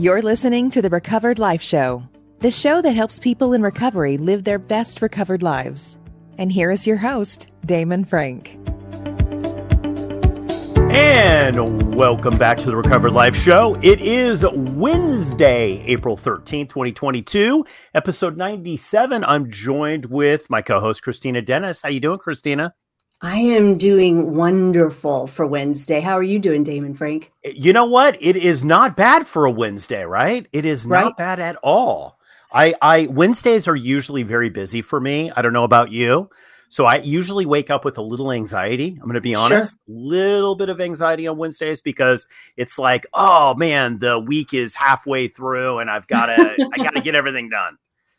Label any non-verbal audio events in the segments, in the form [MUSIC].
You're listening to the Recovered Life Show, the show that helps people in recovery live their best recovered lives. And here is your host, Damon Frank. And welcome back to the Recovered Life Show. It is Wednesday, April 13th, 2022, episode 97. I'm joined with my co-host Kristina Dennis. How you doing, Kristina? I am doing wonderful for Wednesday. How are you doing, Damon Frank? You know what? It is not bad for a Wednesday, right? It is not Right. bad at all. I, I Wednesdays are usually very busy for me. I don't know about you. So I usually wake up with a little anxiety. I'm going to be Sure. honest, little bit of anxiety on Wednesdays because it's like, oh man, the week is halfway through and I've got to I got to get everything done.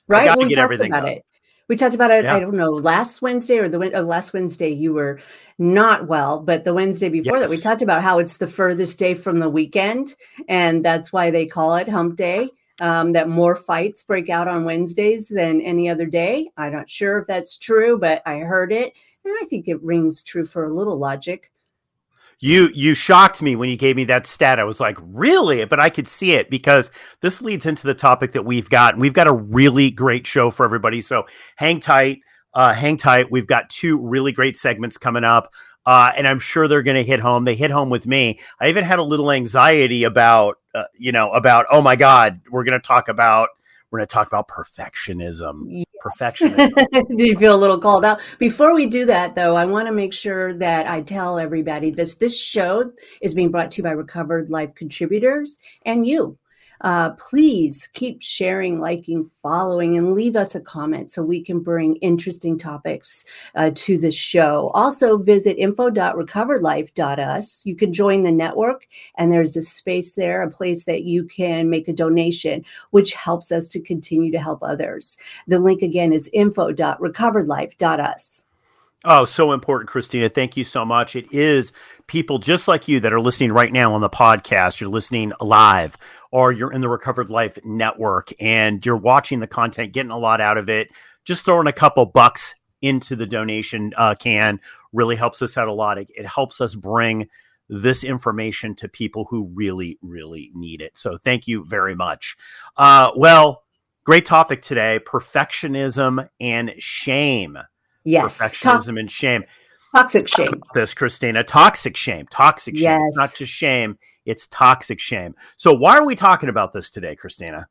Right? I gotta we get talked everything about done. it. We talked about it. Yeah. I don't know last Wednesday or the uh, last Wednesday you were not well, but the Wednesday before that we talked about how it's the furthest day from the weekend, and that's why they call it Hump Day. Um, that more fights break out on Wednesdays than any other day. I'm not sure if that's true, but I heard it, and I think it rings true for a little logic. You you shocked me when you gave me that stat. I was like, really? But I could see it because this leads into the topic that we've got. And We've got a really great show for everybody. So hang tight. Uh, hang tight. We've got two really great segments coming up. Uh, and I'm sure they're going to hit home. They hit home with me. I even had a little anxiety about, uh, you know, about, oh my God, we're going to talk about, we're going to talk about perfectionism. Yes. Perfectionism. [LAUGHS] do you feel a little called out? Before we do that, though, I want to make sure that I tell everybody this this show is being brought to you by Recovered Life contributors and you. Uh, please keep sharing, liking, following, and leave us a comment so we can bring interesting topics uh, to the show. Also, visit info.recoveredlife.us. You can join the network, and there's a space there, a place that you can make a donation, which helps us to continue to help others. The link again is info.recoveredlife.us. Oh, so important, Kristina. Thank you so much. It is people just like you that are listening right now on the podcast. You're listening live, or you're in the Recovered Life Network and you're watching the content, getting a lot out of it. Just throwing a couple bucks into the donation uh, can really helps us out a lot. It, it helps us bring this information to people who really, really need it. So thank you very much. Uh, well, great topic today perfectionism and shame Yes. Perfectionism and shame. toxic shame. [COUGHS] This, Kristina, toxic shame, toxic shame. It's not just shame; it's toxic shame. So, why are we talking about this today, Kristina?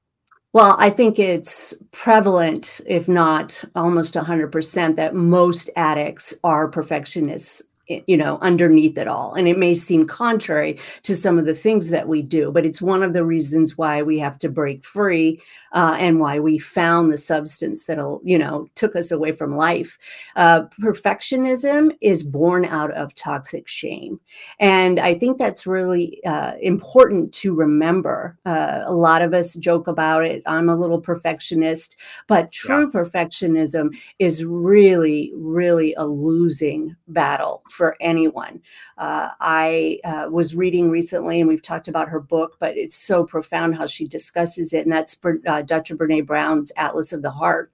Well, I think it's prevalent, if not almost 100%, that most addicts are perfectionists, you know, underneath it all. And it may seem contrary to some of the things that we do, but it's one of the reasons why we have to break free uh, and why we found the substance that'll, you know, took us away from life. Uh, perfectionism is born out of toxic shame. And I think that's really uh, important to remember. Uh, a lot of us joke about it. I'm a little perfectionist, but true perfectionism is really, really a losing battle for anyone. Uh, I uh, was reading recently, and we've talked about her book, but it's so profound how she discusses it. And that's Ber- uh, Dr. Brene Brown's Atlas of the Heart.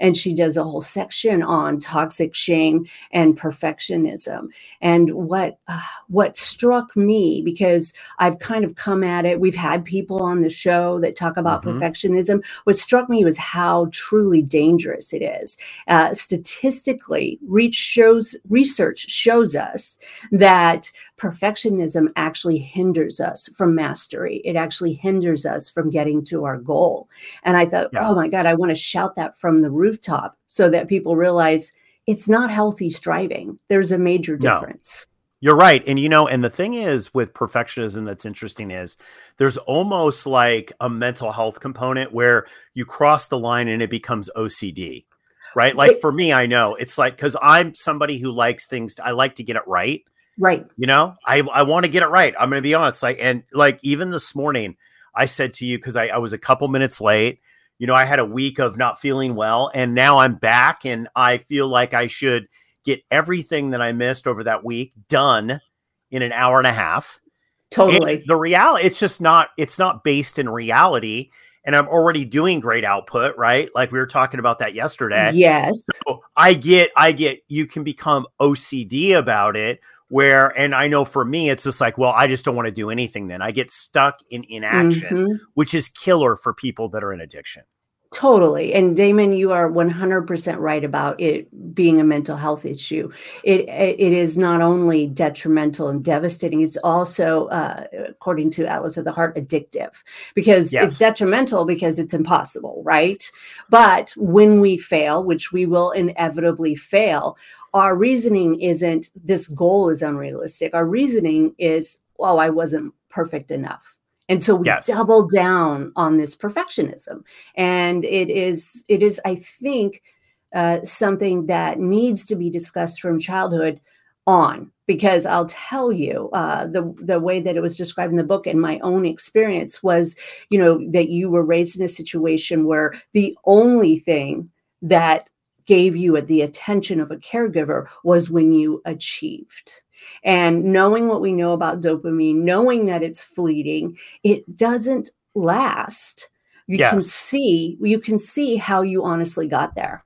And she does a whole section on toxic shame and perfectionism. And what uh, what struck me because I've kind of come at it. We've had people on the show that talk about Mhm. perfectionism. What struck me was how truly dangerous it is. Uh, statistically, reach shows research shows us that perfectionism actually hinders us from mastery. It actually hinders us from getting to our goal. And I thought, Yeah. oh my God, I want to shout that from the rooftop so that people realize it's not healthy striving. There's a major No. difference. You're right. And you know, and the thing is with perfectionism that's interesting is there's almost like a mental health component where you cross the line and it becomes OCD. Right? Like for me, I know it's like cuz I'm somebody who likes things I like to get it right. Right. You know, I I want to get it right. I'm going to be honest. Like, and like even this morning, I said to you because I, I was a couple minutes late. You know, I had a week of not feeling well, and now I'm back, and I feel like I should get everything that I missed over that week done in an hour and a half. Totally. And the reality, it's just not. It's not based in reality. And I'm already doing great output, right? Like we were talking about that yesterday. Yes. So I get, I get, you can become OCD about it where, and I know for me, it's just like, well, I just don't want to do anything then. I get stuck in inaction, Mhm. which is killer for people that are in addiction. Totally. And Damon, you are 100% right about it being a mental health issue. It it is not only detrimental and devastating, it's also uh, according to Atlas of the Heart addictive because Yes. it's detrimental because it's impossible, right? But when we fail, which we will inevitably fail, our reasoning isn't this goal is unrealistic. Our reasoning is, oh, I wasn't perfect enough. And so we Yes. double down on this perfectionism. And it is, it is, I think, uh, something that needs to be discussed from childhood on because I'll tell you uh, the the way that it was described in the book and my own experience was you know that you were raised in a situation where the only thing that gave you the attention of a caregiver was when you achieved and knowing what we know about dopamine knowing that it's fleeting it doesn't last. You can see you can see how you honestly got there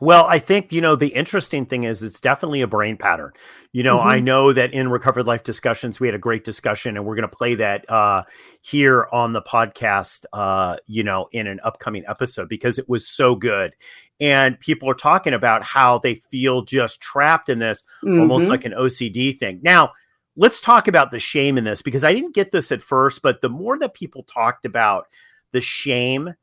Well, I think, you know, the interesting thing is it's definitely a brain pattern. You know, I know that in Recovered Life Discussions, we had a great discussion and we're going to play that uh, here on the podcast, uh, you know, in an upcoming episode because it was so good. And people are talking about how they feel just trapped in this, almost Mhm. like an OCD thing. Now, let's talk about the shame in this because I didn't get this at first, but the more that people talked about the shame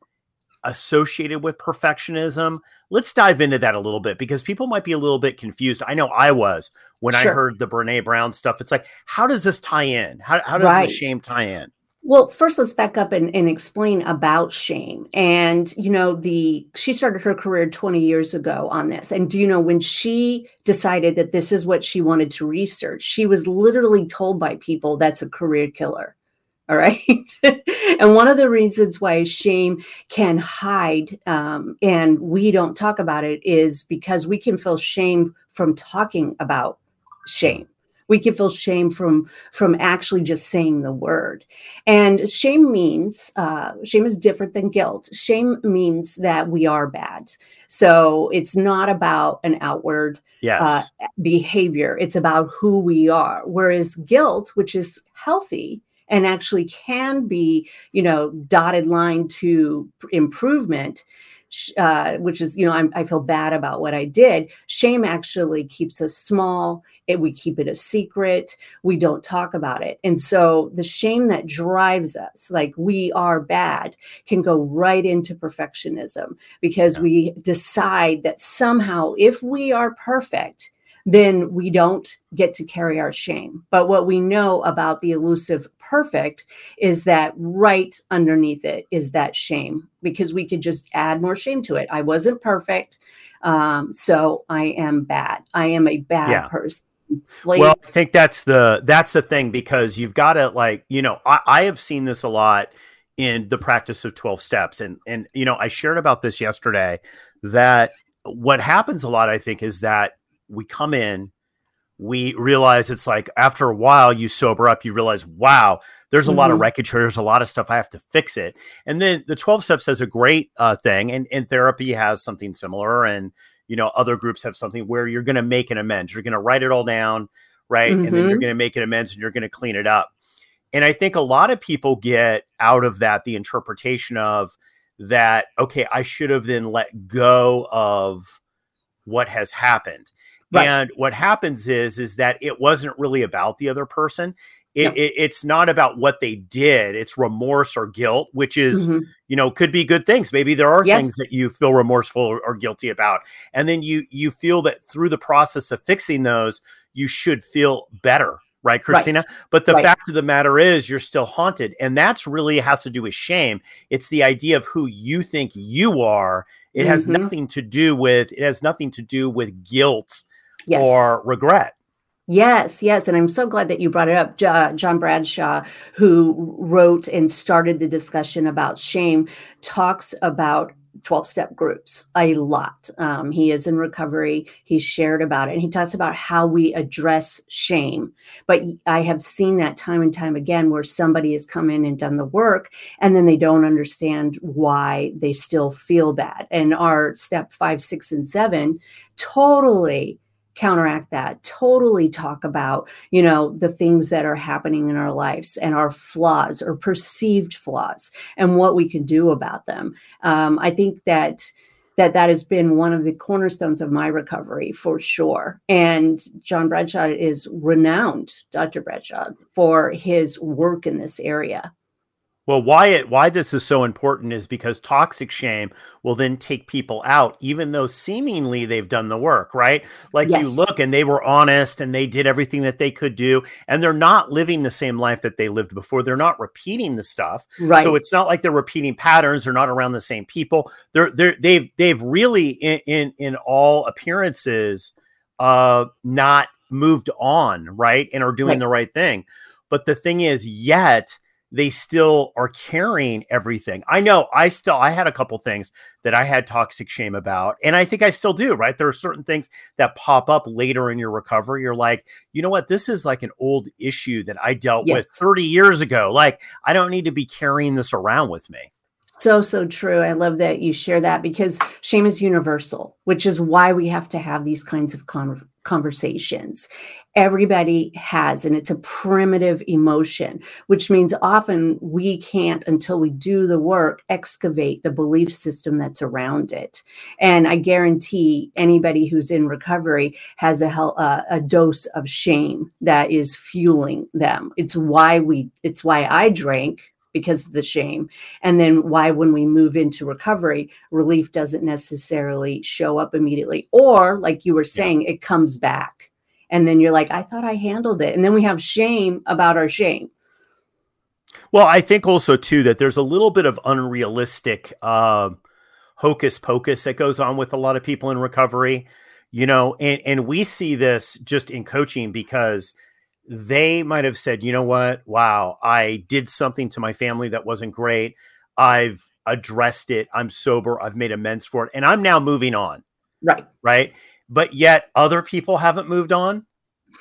associated with perfectionism, let's dive into that a little bit because people might be a little bit confused. I know I was when I heard the Brene Brown stuff. It's like, how does this tie in? How, how does Right. the shame tie in? Well, first let's back up and, and explain about shame. And you know, the she started her career 20 years ago on this. And do you know when she decided that this is what she wanted to research, she was literally told by people that's a career killer. All right. [LAUGHS] and one of the reasons why shame can hide um, and we don't talk about it is because we can feel shame from talking about shame. We can feel shame from from actually just saying the word. And shame means uh, shame is different than guilt. Shame means that we are bad. So it's not about an outward Yes. uh, behavior. It's about who we are. Whereas guilt, which is healthy and actually can be, you know, dotted line to improvement, uh, which is, you know, I'm, I feel bad about what I did. Shame actually keeps us small. It, we keep it a secret. We don't talk about it. And so the shame that drives us, like we are bad, can go right into perfectionism because Yeah. we decide that somehow if we are perfect, then we don't get to carry our shame. But what we know about the elusive perfect is that right underneath it is that shame because we could just add more shame to it. I wasn't perfect. Um, so I am bad. I am a bad Yeah. person. well i think that's the that's the thing because you've got to like you know I, I have seen this a lot in the practice of 12 steps and and you know i shared about this yesterday that what happens a lot i think is that we come in we realize it's like after a while you sober up you realize wow there's a lot of Mhm. wreckage here there's a lot of stuff i have to fix it and then the 12 steps has a great uh, thing and, and therapy has something similar and you know other groups have something where you're going to make an amends you're going to write it all down right and then you're Mhm. going to make an amends and you're going to clean it up and i think a lot of people get out of that the interpretation of that okay i should have then let go of what has happened Right. and what happens is is that it wasn't really about the other person it, No. it, it's not about what they did it's remorse or guilt which is Mhm. you know could be good things maybe there are Yes. things that you feel remorseful or, or guilty about and then you you feel that through the process of fixing those you should feel better right kristina but the Right. fact of the matter is you're still haunted and that's really has to do with shame it's the idea of who you think you are it has Mhm. nothing to do with it has nothing to do with guilt Yes. or regret Yes, yes. And I'm so glad that you brought it up. Jo- John Bradshaw, who wrote and started the discussion about shame, talks about 12 step groups a lot. Um, he is in recovery. He shared about it and he talks about how we address shame. But I have seen that time and time again where somebody has come in and done the work and then they don't understand why they still feel bad. And our step five, six, and seven totally counteract that totally talk about you know the things that are happening in our lives and our flaws or perceived flaws and what we can do about them. Um, i think that that that has been one of the cornerstones of my recovery for sure. And john bradshaw is renowned dr bradshaw for his work in this area well, why it why this is so important is because toxic shame will then take people out, even though seemingly they've done the work, right? Like yes. you look and they were honest and they did everything that they could do, and they're not living the same life that they lived before. They're not repeating the stuff, right? So it's not like they're repeating patterns. They're not around the same people. They're they're they've they've really in in, in all appearances, uh, not moved on, right, and are doing right. the right thing. But the thing is, yet they still are carrying everything. I know I still I had a couple things that I had toxic shame about and I think I still do, right? There are certain things that pop up later in your recovery. You're like, "You know what? This is like an old issue that I dealt yes. with 30 years ago. Like, I don't need to be carrying this around with me." So, so true. I love that you share that because shame is universal, which is why we have to have these kinds of con- conversations. Everybody has, and it's a primitive emotion, which means often we can't, until we do the work, excavate the belief system that's around it. And I guarantee anybody who's in recovery has a, uh, a dose of shame that is fueling them. It's why we, it's why I drank because of the shame. And then why, when we move into recovery, relief doesn't necessarily show up immediately. Or, like you were saying, it comes back. And then you're like, I thought I handled it. And then we have shame about our shame. Well, I think also, too, that there's a little bit of unrealistic uh, hocus pocus that goes on with a lot of people in recovery, you know, and, and we see this just in coaching because they might have said, you know what? Wow, I did something to my family that wasn't great. I've addressed it. I'm sober. I've made amends for it. And I'm now moving on. Right. Right. But yet other people haven't moved on.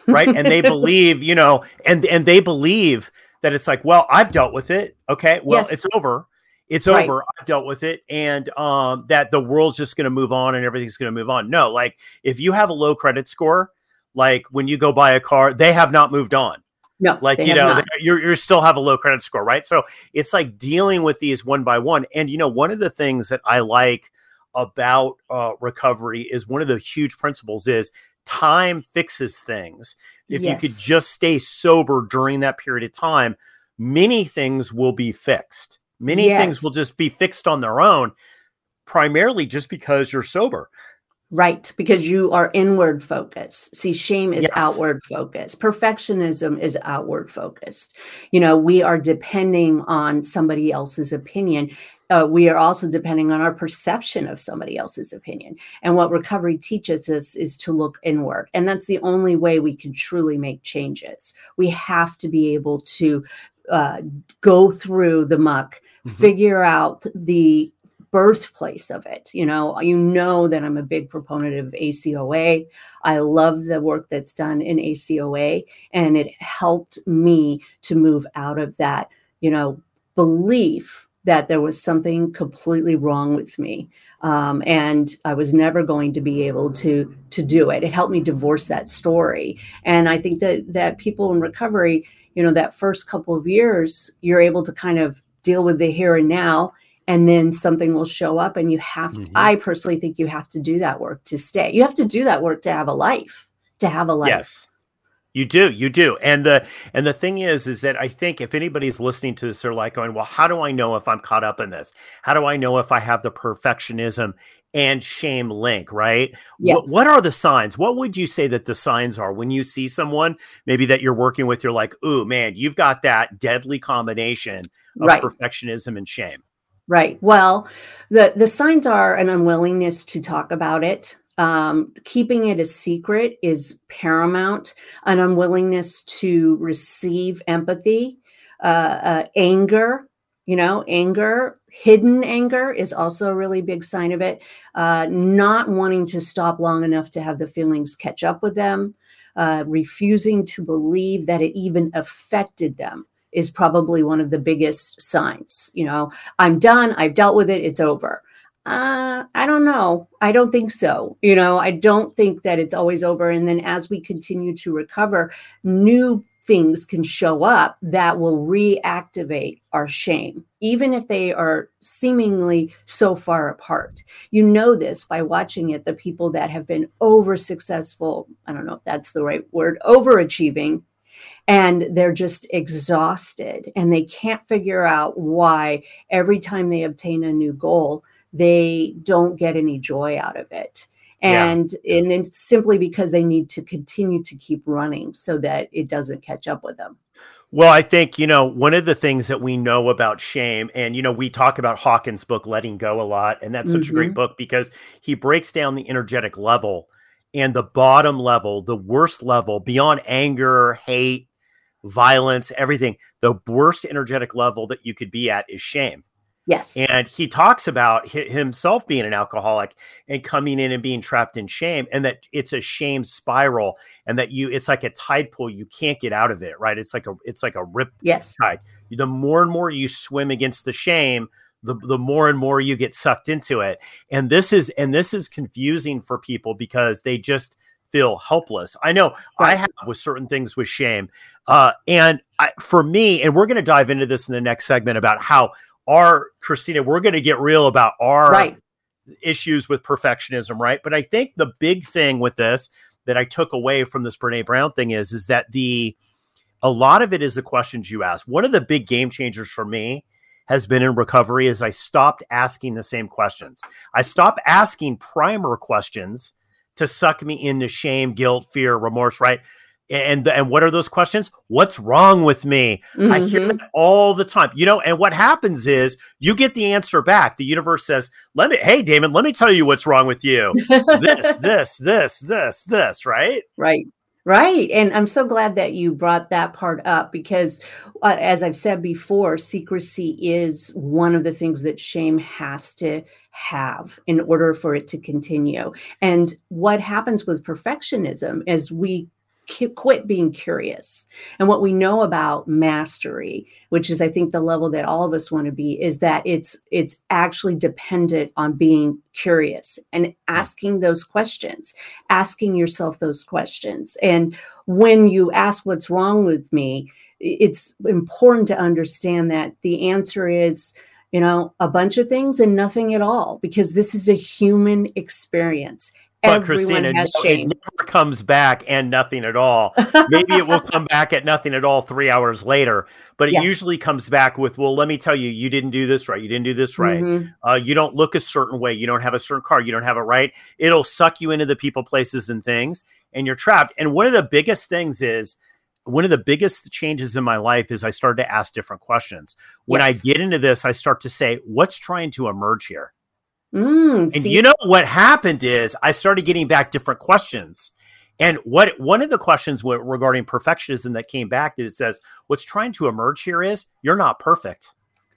Right. and they [LAUGHS] believe, you know, and and they believe that it's like, well, I've dealt with it. Okay. Well, yes. it's over. It's right. over. I've dealt with it. And um, that the world's just going to move on and everything's going to move on. No, like if you have a low credit score, like when you go buy a car, they have not moved on. No, like you know, you you still have a low credit score, right? So it's like dealing with these one by one. And you know, one of the things that I like about uh, recovery is one of the huge principles is time fixes things. If yes. you could just stay sober during that period of time, many things will be fixed. Many yes. things will just be fixed on their own, primarily just because you're sober. Right, because you are inward focused. See, shame is yes. outward focused. Perfectionism is outward focused. You know, we are depending on somebody else's opinion. Uh, we are also depending on our perception of somebody else's opinion. And what recovery teaches us is to look inward. And that's the only way we can truly make changes. We have to be able to uh, go through the muck, mm-hmm. figure out the birthplace of it. You know, you know that I'm a big proponent of ACOA. I love the work that's done in ACOA, and it helped me to move out of that, you know, belief that there was something completely wrong with me. Um, and I was never going to be able to to do it. It helped me divorce that story. And I think that that people in recovery, you know, that first couple of years, you're able to kind of deal with the here and now and then something will show up and you have mm-hmm. to, i personally think you have to do that work to stay. You have to do that work to have a life to have a life. Yes. You do you do. And the and the thing is is that i think if anybody's listening to this they're like going well how do i know if i'm caught up in this? How do i know if i have the perfectionism and shame link right? Yes. what, what are the signs? What would you say that the signs are? When you see someone maybe that you're working with you're like ooh man you've got that deadly combination of right. perfectionism and shame Right. Well, the the signs are an unwillingness to talk about it. Um, keeping it a secret is paramount. An unwillingness to receive empathy, uh, uh, anger, you know anger hidden anger is also a really big sign of it uh, not wanting to stop long enough to have the feelings catch up with them uh, refusing to believe that it even affected them is probably one of the biggest signs you know i'm done i've dealt with it it's over uh, I don't know. I don't think so. You know, I don't think that it's always over. And then as we continue to recover, new things can show up that will reactivate our shame, even if they are seemingly so far apart. You know this by watching it, the people that have been over successful, I don't know if that's the right word, overachieving, and they're just exhausted and they can't figure out why every time they obtain a new goal, they don't get any joy out of it and yeah. and it's simply because they need to continue to keep running so that it doesn't catch up with them well, I think, you know, one of the things that we know about shame, and, you know, we talk about Hawkins' book, Letting Go, a lot. And that's such mm-hmm. a great mm-hmm. book because he breaks down the energetic level and the bottom level, the worst level beyond anger, hate, violence, everything. The worst energetic level that you could be at is shame. Yes. And he talks about himself being an alcoholic and coming in and being trapped in shame and that it's a shame spiral and that you it's like a tide pool you can't get out of it, right? It's like a it's like a rip yes. tide. The more and more you swim against the shame, the, the more and more you get sucked into it. And this is and this is confusing for people because they just feel helpless. I know right. I have with certain things with shame. Uh, and I, for me, and we're going to dive into this in the next segment about how our Kristina, we're going to get real about our right. issues with perfectionism, right? But I think the big thing with this that I took away from this Brene Brown thing is is that the a lot of it is the questions you ask. One of the big game changers for me has been in recovery is I stopped asking the same questions. I stopped asking primer questions to suck me into shame, guilt, fear, remorse, right? and and what are those questions what's wrong with me mm-hmm. i hear mm-hmm. that all the time you know and what happens is you get the answer back the universe says let me hey damon let me tell you what's wrong with you this [LAUGHS] this this this this right right Right. And I'm so glad that you brought that part up because, uh, as I've said before, secrecy is one of the things that shame has to have in order for it to continue. And what happens with perfectionism is we quit being curious. And what we know about mastery, which is I think the level that all of us want to be, is that it's it's actually dependent on being curious and asking those questions, asking yourself those questions. And when you ask what's wrong with me, it's important to understand that the answer is you know, a bunch of things and nothing at all, because this is a human experience. But Everyone Kristina, has shame. it never comes back and nothing at all. Maybe it will [LAUGHS] come back at nothing at all three hours later, but it yes. usually comes back with, "Well, let me tell you, you didn't do this right. You didn't do this right. Mm-hmm. Uh, you don't look a certain way. You don't have a certain car. You don't have it right." It'll suck you into the people, places, and things, and you're trapped. And one of the biggest things is one of the biggest changes in my life is I started to ask different questions. When yes. I get into this, I start to say, "What's trying to emerge here?" Mm, and see- you know what happened is I started getting back different questions. And what one of the questions regarding perfectionism that came back is it says, what's trying to emerge here is you're not perfect.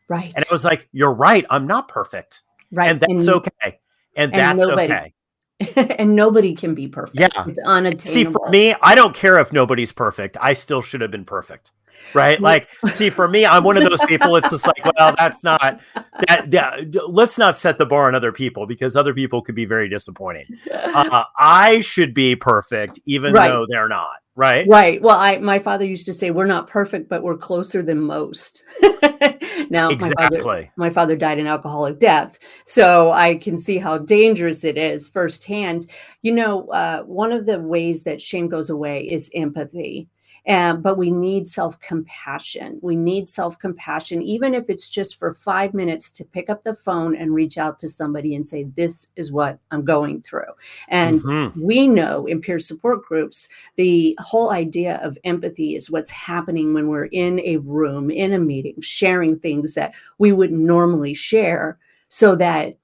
Right. And I was like, you're right. I'm not perfect. Right. And that's and, okay. And, and that's nobody, okay. [LAUGHS] and nobody can be perfect. Yeah. It's unattainable. See, for me, I don't care if nobody's perfect. I still should have been perfect. Right. Like, see, for me, I'm one of those people. It's just like, well, that's not that, [LAUGHS] that. Let's not set the bar on other people because other people could be very disappointing. Uh, I should be perfect, even right. though they're not right. Right. Well i my father used to say we're not perfect but we're closer than most. [LAUGHS] Now exactly. my, father, my father died an alcoholic death. So i can see how dangerous it is firsthand. You know uh, one of the ways that shame goes away is empathy and, but we need self compassion. We need self compassion, even if it's just for five minutes to pick up the phone and reach out to somebody and say, This is what I'm going through. And mm-hmm. we know in peer support groups, the whole idea of empathy is what's happening when we're in a room, in a meeting, sharing things that we would normally share so that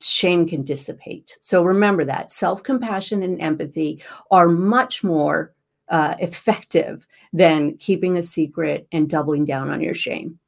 shame can dissipate. So remember that self compassion and empathy are much more uh, effective than keeping a secret and doubling down on your shame.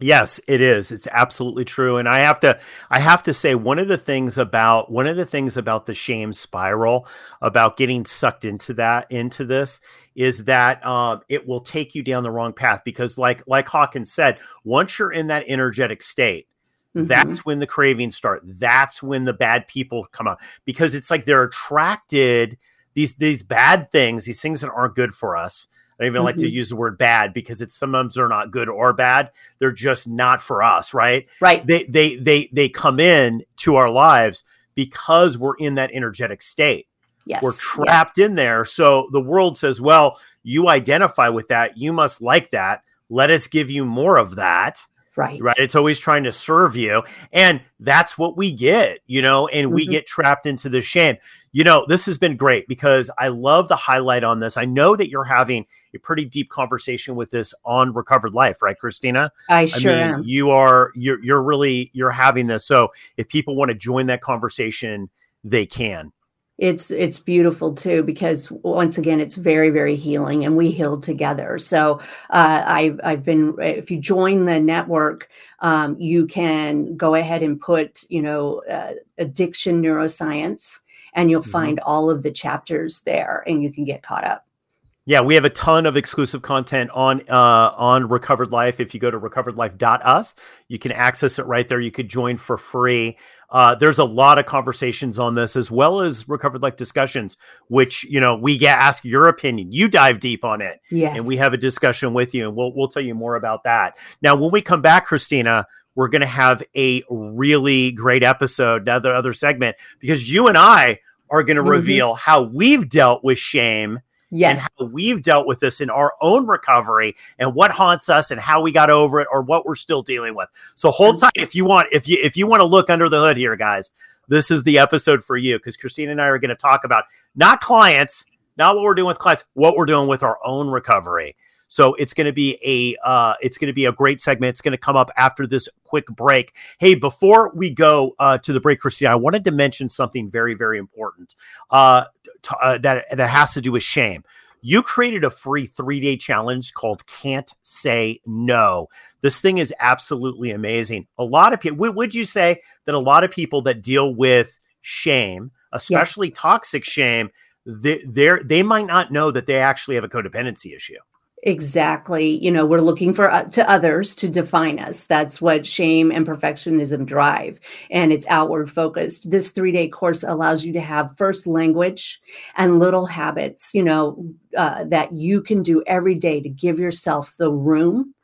Yes, it is. It's absolutely true. And I have to I have to say one of the things about one of the things about the shame spiral about getting sucked into that into this is that um, it will take you down the wrong path because like like Hawkins said, once you're in that energetic state, Mm-hmm. That's when the cravings start. That's when the bad people come up because it's like they're attracted these these bad things, these things that aren't good for us. I even mm-hmm. like to mm-hmm. use the word bad because it's sometimes they're not good or bad. They're just not for us, right? Right. They they they they come in to our lives because we're in that energetic state. Yes. We're trapped yes. in there. So the world says, well, you identify with that. You must like that. Let us give you more of that. Right. Right. It's always trying to serve you. And that's what we get, you know, and mm-hmm. we get trapped into the shame. You know, this has been great because I love the highlight on this. I know that you're having a pretty deep conversation with this on recovered life, right, Kristina? I sure I mean, am. You are you're you're really you're having this. So if people want to join that conversation, they can it's it's beautiful too because once again it's very very healing and we heal together so uh, I, i've been if you join the network um, you can go ahead and put you know uh, addiction neuroscience and you'll mm-hmm. find all of the chapters there and you can get caught up yeah, we have a ton of exclusive content on uh, on Recovered Life. If you go to recoveredlife.us, you can access it right there. You could join for free. Uh, there's a lot of conversations on this, as well as Recovered Life discussions, which you know we get ask your opinion. You dive deep on it, yes. and we have a discussion with you, and we'll we'll tell you more about that. Now, when we come back, Kristina, we're going to have a really great episode, another other segment, because you and I are going to mm-hmm. reveal how we've dealt with shame Yes. And how we've dealt with this in our own recovery and what haunts us and how we got over it or what we're still dealing with. So hold tight if you want if you if you want to look under the hood here, guys. This is the episode for you because Christine and I are going to talk about not clients, not what we're doing with clients, what we're doing with our own recovery. So it's going to be a uh, it's going to be a great segment. It's going to come up after this quick break. Hey, before we go uh, to the break, Kristina, I wanted to mention something very very important uh, t- uh, that that has to do with shame. You created a free three day challenge called Can't Say No. This thing is absolutely amazing. A lot of people, would you say that a lot of people that deal with shame, especially toxic shame, they, they might not know that they actually have a codependency issue. Exactly. You know, we're looking for uh, to others to define us. That's what shame and perfectionism drive, and it's outward focused. This three day course allows you to have first language and little habits, you know, uh, that you can do every day to give yourself the room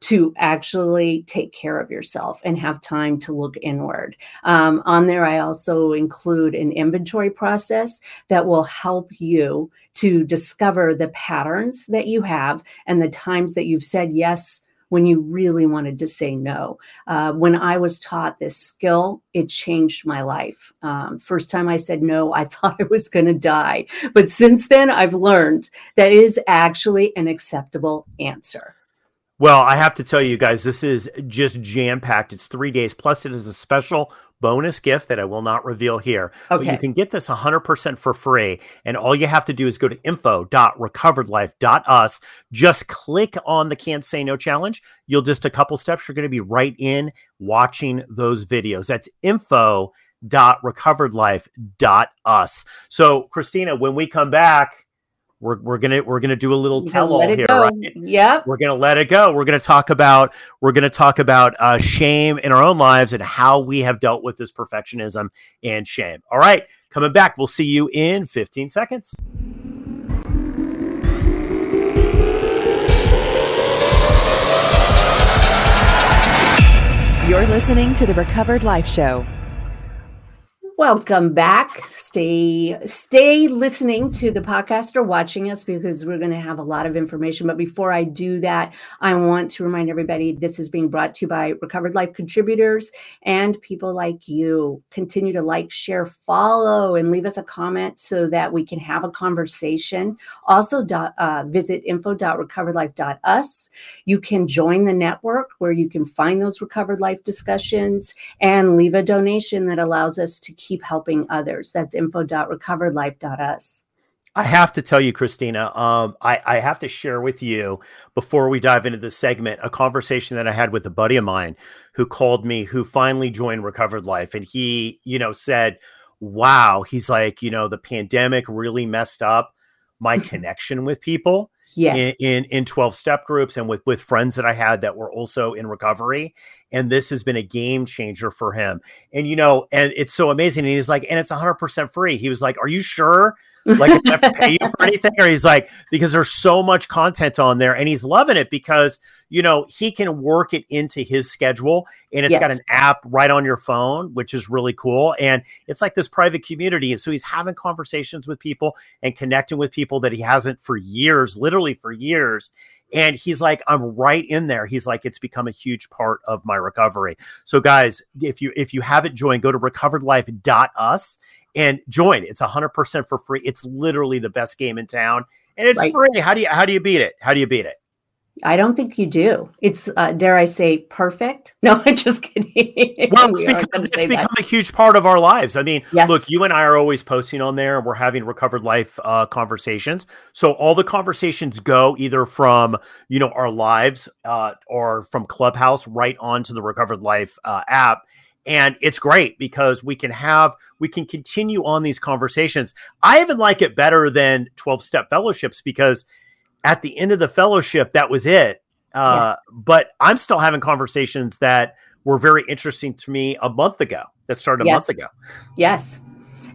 to actually take care of yourself and have time to look inward. Um, on there, I also include an inventory process that will help you to discover the patterns that you have and the times that you've said yes when you really wanted to say no. Uh, when I was taught this skill, it changed my life. Um, first time I said no, I [LAUGHS] thought I was going to die. But since then, I've learned that is actually an acceptable answer. Well, I have to tell you guys, this is just jam packed. It's three days, plus it is a special bonus gift that I will not reveal here. Okay. But you can get this 100% for free. And all you have to do is go to info.recoveredlife.us. Just click on the Can't Say No challenge. You'll just a couple steps, you're going to be right in watching those videos. That's info.recoveredlife.us. So, Kristina, when we come back, we're, we're gonna we're gonna do a little tell all here, go. right? Yep. We're gonna let it go. We're gonna talk about we're gonna talk about uh, shame in our own lives and how we have dealt with this perfectionism and shame. All right, coming back. We'll see you in 15 seconds. You're listening to the Recovered Life Show. Welcome back. Stay stay listening to the podcast or watching us because we're going to have a lot of information. But before I do that, I want to remind everybody this is being brought to you by Recovered Life contributors and people like you. Continue to like, share, follow, and leave us a comment so that we can have a conversation. Also, uh, visit info.recoveredlife.us. You can join the network where you can find those Recovered Life discussions and leave a donation that allows us to keep helping others. That's info.recoveredlife.us. I have to tell you, Kristina, um, I, I, have to share with you before we dive into this segment a conversation that I had with a buddy of mine who called me, who finally joined Recovered Life. And he, you know, said, Wow, he's like, you know, the pandemic really messed up my [LAUGHS] connection with people yes. in, in, in 12 step groups and with with friends that I had that were also in recovery and this has been a game changer for him and you know and it's so amazing and he's like and it's 100% free he was like are you sure like I have to pay you for anything or he's like because there's so much content on there and he's loving it because you know he can work it into his schedule and it's yes. got an app right on your phone which is really cool and it's like this private community and so he's having conversations with people and connecting with people that he hasn't for years literally for years and he's like i'm right in there he's like it's become a huge part of my recovery so guys if you if you haven't joined go to recoveredlife.us and join it's 100% for free it's literally the best game in town and it's right. free how do you how do you beat it how do you beat it I don't think you do. It's uh, dare I say perfect? [LAUGHS] No, I'm just kidding. Well, [LAUGHS] we it's, become, it's become a huge part of our lives. I mean, yes. look, you and I are always posting on there. and We're having recovered life uh, conversations. So all the conversations go either from you know our lives uh, or from Clubhouse right onto the Recovered Life uh, app and it's great because we can have we can continue on these conversations i even like it better than 12 step fellowships because at the end of the fellowship, that was it. Uh, yes. But I'm still having conversations that were very interesting to me a month ago. That started a yes. month ago. Yes,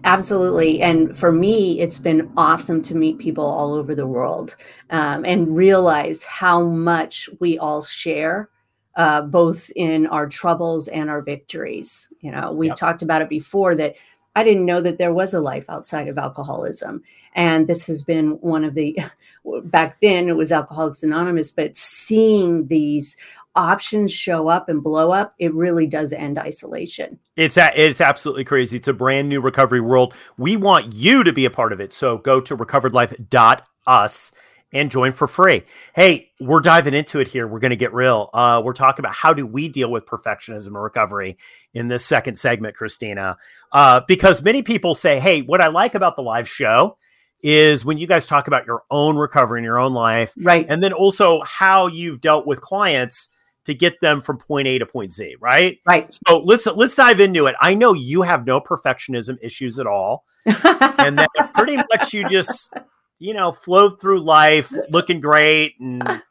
absolutely. And for me, it's been awesome to meet people all over the world um, and realize how much we all share. Uh, both in our troubles and our victories. You know, we yep. talked about it before that I didn't know that there was a life outside of alcoholism. And this has been one of the [LAUGHS] back then it was Alcoholics Anonymous, but seeing these options show up and blow up, it really does end isolation. It's a, it's absolutely crazy. It's a brand new recovery world. We want you to be a part of it. So go to recoveredlife.us and join for free. Hey, we're diving into it here. We're going to get real. Uh, we're talking about how do we deal with perfectionism and recovery in this second segment, Kristina, uh, because many people say, "Hey, what I like about the live show." is when you guys talk about your own recovery in your own life. Right. And then also how you've dealt with clients to get them from point A to point Z, right? Right. So let's let's dive into it. I know you have no perfectionism issues at all. [LAUGHS] and that pretty much you just, you know, flow through life [LAUGHS] looking great and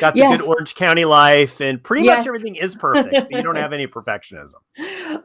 got the yes. good Orange County life, and pretty yes. much everything is perfect, but you don't have [LAUGHS] any perfectionism.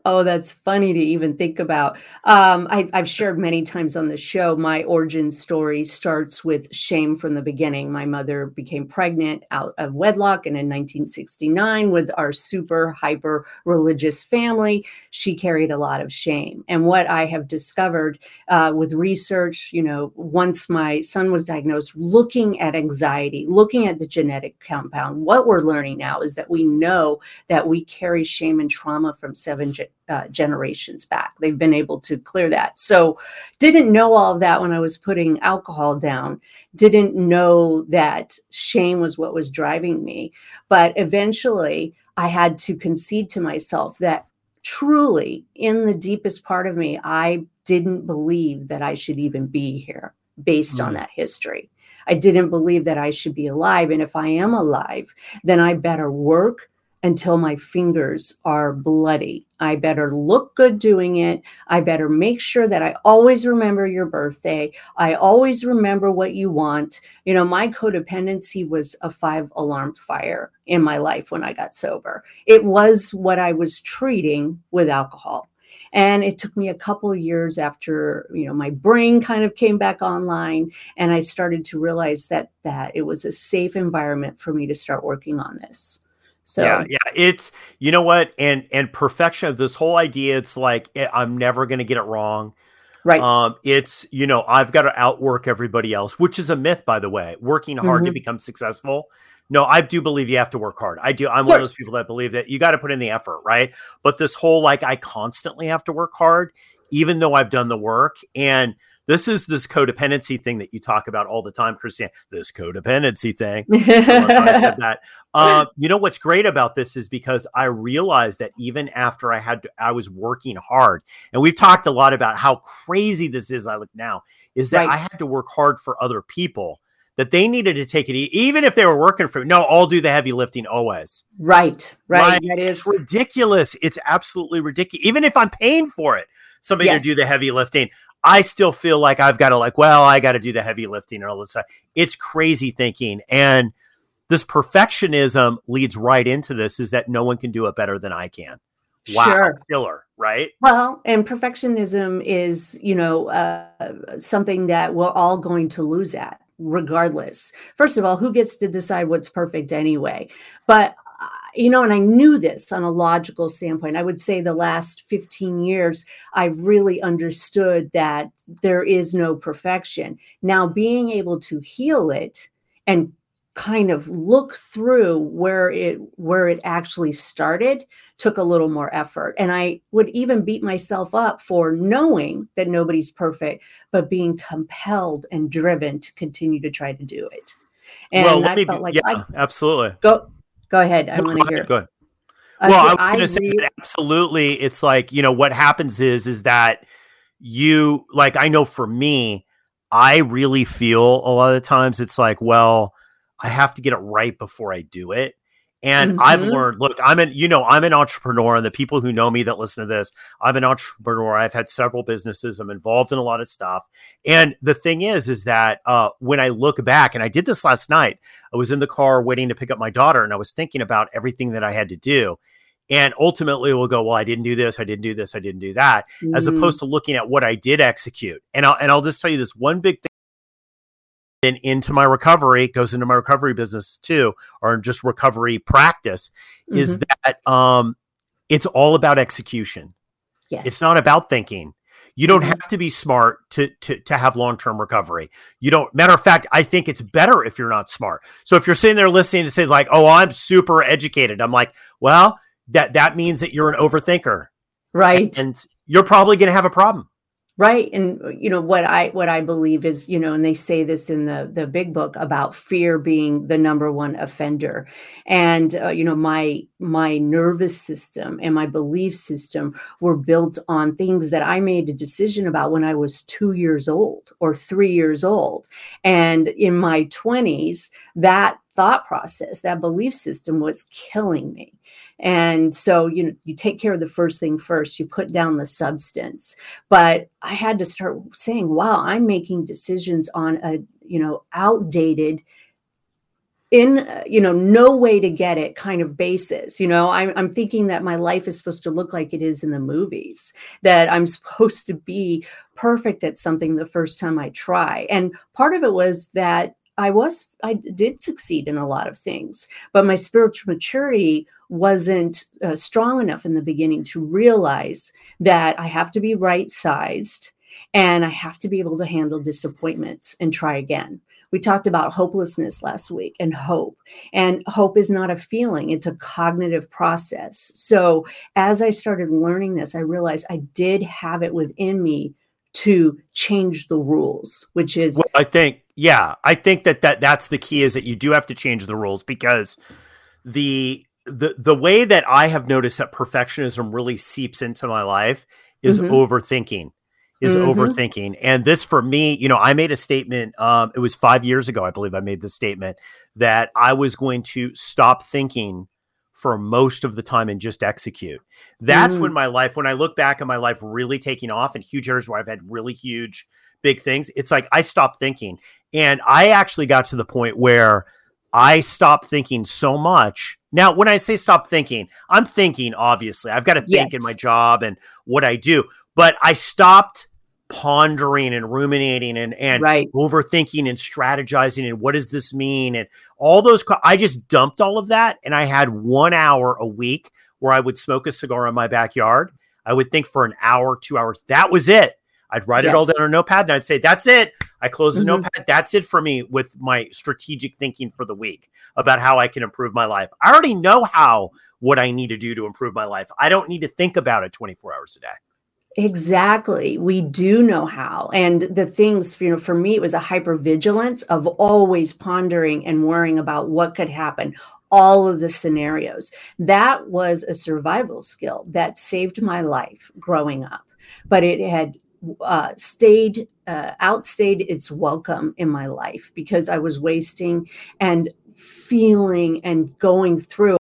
Oh, that's funny to even think about. Um, I, have shared many times on the show. My origin story starts with shame from the beginning. My mother became pregnant out of wedlock, and in 1969, with our super hyper religious family, she carried a lot of shame. And what I have discovered uh, with research, you know, once my son was diagnosed, looking at anxiety, looking at the genetic compound. What we're learning now is that we know that we carry shame and trauma from seven ge- uh, generations back. They've been able to clear that. So, didn't know all of that when I was putting alcohol down. Didn't know that shame was what was driving me. But eventually, I had to concede to myself that truly, in the deepest part of me, I didn't believe that I should even be here based mm-hmm. on that history. I didn't believe that I should be alive. And if I am alive, then I better work until my fingers are bloody. I better look good doing it. I better make sure that I always remember your birthday. I always remember what you want. You know, my codependency was a five alarm fire in my life when I got sober. It was what I was treating with alcohol. And it took me a couple of years after, you know, my brain kind of came back online and I started to realize that that it was a safe environment for me to start working on this. So yeah, yeah, it's you know what, and and perfection of this whole idea. It's like eh, I'm never going to get it wrong. Right. Um, it's you know I've got to outwork everybody else, which is a myth, by the way. Working hard mm-hmm. to become successful no, I do believe you have to work hard. I do. I'm one of those people that believe that you got to put in the effort, right? But this whole like I constantly have to work hard, even though I've done the work. And this is this codependency thing that you talk about all the time, Christian. This codependency thing. [LAUGHS] I said that. Uh, you know what's great about this is because I realized that even after I had, to, I was working hard, and we've talked a lot about how crazy this is. I look now is that right. I had to work hard for other people that they needed to take it even if they were working for no i'll do the heavy lifting always right right, right? that is ridiculous it's absolutely ridiculous even if i'm paying for it somebody yes. to do the heavy lifting i still feel like i've got to like well i got to do the heavy lifting and all this stuff it's crazy thinking and this perfectionism leads right into this is that no one can do it better than i can wow sure. killer right well and perfectionism is you know uh, something that we're all going to lose at regardless. First of all, who gets to decide what's perfect anyway? But uh, you know, and I knew this on a logical standpoint. I would say the last 15 years, I really understood that there is no perfection. Now, being able to heal it and kind of look through where it where it actually started took a little more effort. And i would even beat myself up for knowing that nobody's perfect but being compelled and driven to continue to try to do it. And well, i me, felt like yeah I, absolutely. Go go ahead i want to hear. go ahead. Uh, well so i was going to say that absolutely it's like you know what happens is is that you like i know for me i really feel a lot of times it's like well I have to get it right before I do it. And mm-hmm. I've learned, look, I'm an, you know, I'm an entrepreneur, and the people who know me that listen to this, I'm an entrepreneur. I've had several businesses. I'm involved in a lot of stuff. And the thing is, is that uh, when I look back, and I did this last night, I was in the car waiting to pick up my daughter, and I was thinking about everything that I had to do. And ultimately, we'll go, well, I didn't do this, I didn't do this, I didn't do that, mm-hmm. as opposed to looking at what I did execute. And I'll, and I'll just tell you this one big thing then into my recovery goes into my recovery business too or just recovery practice mm-hmm. is that um it's all about execution. Yes. it's not about thinking. You don't mm-hmm. have to be smart to to to have long-term recovery. You don't matter of fact i think it's better if you're not smart. So if you're sitting there listening to say like oh i'm super educated i'm like well that that means that you're an overthinker. Right. And, and you're probably going to have a problem right and you know what i what i believe is you know and they say this in the the big book about fear being the number one offender. And uh, you know my my nervous system and my belief system were built on things that i made a decision about when i was 2 years old or 3 years old. And in my 20s that thought process that belief system was killing me. And so you know you take care of the first thing first you put down the substance. But i had to start saying wow i'm making decisions on a you know outdated in you know no way to get it kind of basis. You know I'm, I'm thinking that my life is supposed to look like it is in the movies that i'm [LAUGHS] supposed to be perfect at something the first time i try. And part of it was that i was i did succeed in a lot of things but my spiritual maturity wasn't uh, strong enough in the beginning to realize that I have to be right sized and I have to be able to handle disappointments and try again. We talked about hopelessness last week and hope. And hope is not a feeling, it's a cognitive process. So as I started learning this, I realized I did have it within me to change the rules, which is well, I think yeah, I think that, that that's the key is that you do have to change the rules because the the the way that I have noticed that perfectionism really seeps into my life is mm-hmm. overthinking is mm-hmm. overthinking and this for me you know i made a statement um it was five years ago i believe i made the statement that i was going to stop thinking for most of the time and just execute that's mm. when my life when i look back at my life really taking off and huge areas where i've had really huge big things it's like i stopped thinking and i actually got to the point where i stopped thinking so much now, when I say stop thinking, I'm thinking, obviously, I've got to think yes. in my job and what I do, but I stopped pondering and ruminating and, and right. overthinking and strategizing and what does this mean and all those i just dumped all of that and i had one hour a week where i would smoke a cigar in my backyard i would think for an hour two hours that was it I'd write yes. it all down on a notepad and I'd say, that's it. I close the mm-hmm. notepad. That's it for me with my strategic thinking for the week about how I can improve my life. I already know how, what I need to do to improve my life. I don't need to think about it 24 hours a day. Exactly. We do know how. And the things, you know, for me, it was a hypervigilance of always pondering and worrying about what could happen, all of the scenarios. That was a survival skill that saved my life growing up. But it had uh, stayed, uh, outstayed its welcome in my life because I was wasting and feeling and going through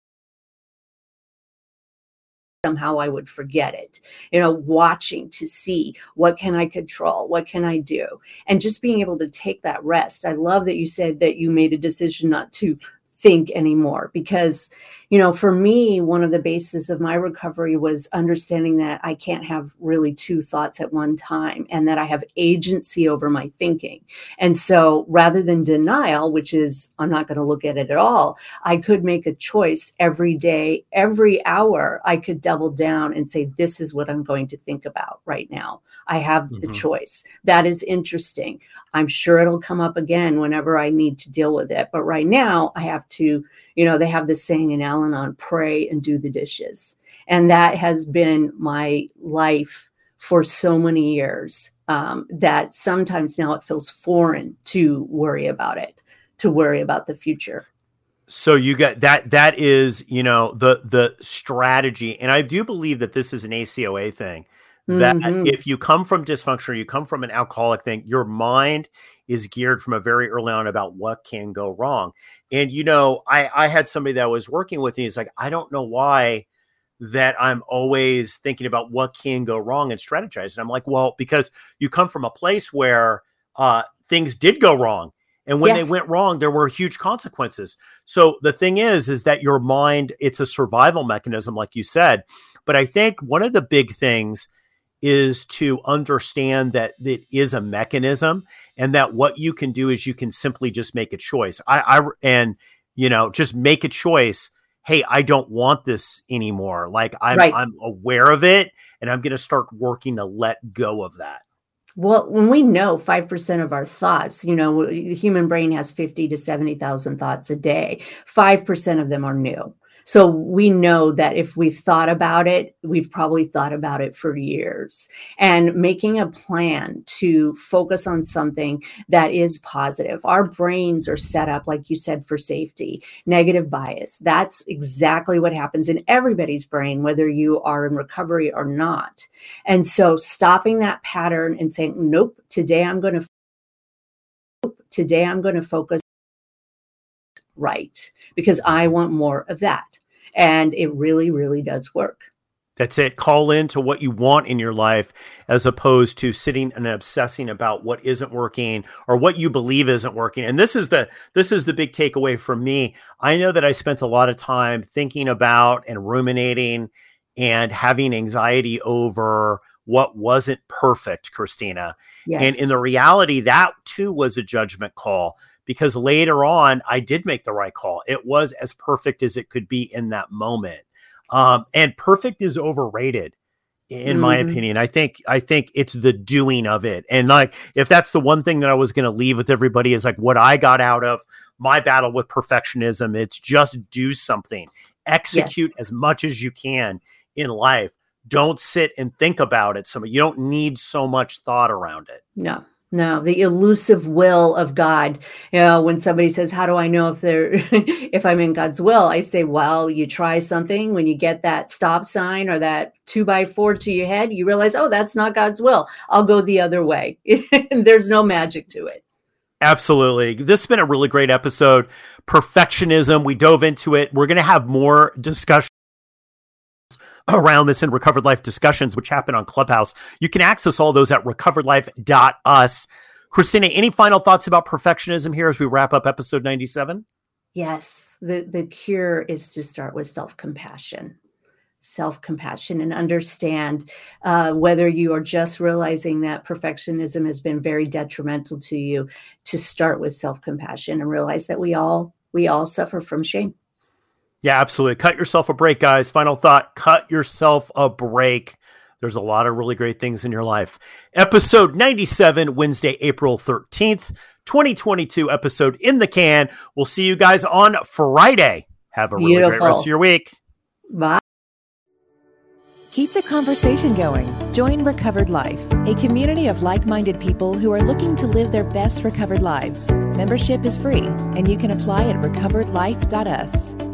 somehow I would forget it. You know, watching to see what can I control, what can I do, and just being able to take that rest. I love that you said that you made a decision not to think anymore because you know for me one of the bases of my recovery was understanding that i can't have really two thoughts at one time and that i have agency over my thinking and so rather than denial which is i'm not going to look at it at all i could make a choice every day every hour i could double down and say this is what i'm going to think about right now I have mm-hmm. the choice. That is interesting. I'm sure it'll come up again whenever I need to deal with it. But right now, I have to, you know, they have this saying in Al Anon pray and do the dishes. And that has been my life for so many years um, that sometimes now it feels foreign to worry about it, to worry about the future. So you got that that is you know the the strategy. And i do believe that this is an acoa thing that mm-hmm. if you come from dysfunction or you come from an alcoholic thing, your mind is geared from a very early on about what can go wrong. And you know, I I had somebody that was working with me. He's like, I don't know why that I'm always thinking about what can go wrong and strategize. And I'm like, well, because you come from a place where uh, things did go wrong. And when yes. they went wrong, there were huge consequences. So the thing is, is that your mind, it's a survival mechanism, like you said. But I think one of the big things is to understand that it is a mechanism and that what you can do is you can simply just make a choice. I, I and you know just make a choice. Hey, I don't want this anymore. Like I'm, right. I'm aware of it, and I'm going to start working to let go of that. Well, when we know 5% of our thoughts, you know, the human brain has 50 to 70,000 thoughts a day. 5% of them are new. So we know that if we've thought about it, we've probably thought about it for years. And making a plan to focus on something that is positive. Our brains are set up, like you said, for safety, negative bias. That's exactly what happens in everybody's brain, whether you are in recovery or not. And so stopping that pattern and saying, nope, today I'm going to today I'm going to focus right because I want more of that. And it really, really does work. That's it. Call in to what you want in your life as opposed to sitting and obsessing about what isn't working or what you believe isn't working. And this is the this is the big takeaway for me. I know that I spent a lot of time thinking about and ruminating and having anxiety over what wasn't perfect, Kristina. Yes. And in the reality, that too was a judgment call because later on I did make the right call. It was as perfect as it could be in that moment. Um, and perfect is overrated in mm-hmm. my opinion. I think I think it's the doing of it. And like if that's the one thing that I was going to leave with everybody is like what I got out of my battle with perfectionism, it's just do something. Execute yes. as much as you can in life. Don't sit and think about it so you don't need so much thought around it. No. No, the elusive will of God. You know, when somebody says, "How do I know if they're [LAUGHS] if I'm in God's will?" I say, "Well, you try something. When you get that stop sign or that two by four to your head, you realize, oh, that's not God's will. I'll go the other way. [LAUGHS] There's no magic to it." Absolutely. This has been a really great episode. Perfectionism. We dove into it. We're going to have more discussion around this in Recovered Life discussions, which happen on Clubhouse. You can access all those at recoveredlife.us. Kristina, any final thoughts about perfectionism here as we wrap up episode 97? Yes, the, the cure is to start with self compassion. Self compassion and understand uh, whether you are just realizing that perfectionism has been very detrimental to you. To start with self compassion and realize that we all we all suffer from shame. Yeah, absolutely. Cut yourself a break, guys. Final thought cut yourself a break. There's a lot of really great things in your life. Episode 97, Wednesday, April 13th, 2022 episode in the can. We'll see you guys on Friday. Have a Beautiful. really great rest of your week. Bye. Keep the conversation going. Join Recovered Life, a community of like minded people who are looking to live their best recovered lives. Membership is free, and you can apply at recoveredlife.us.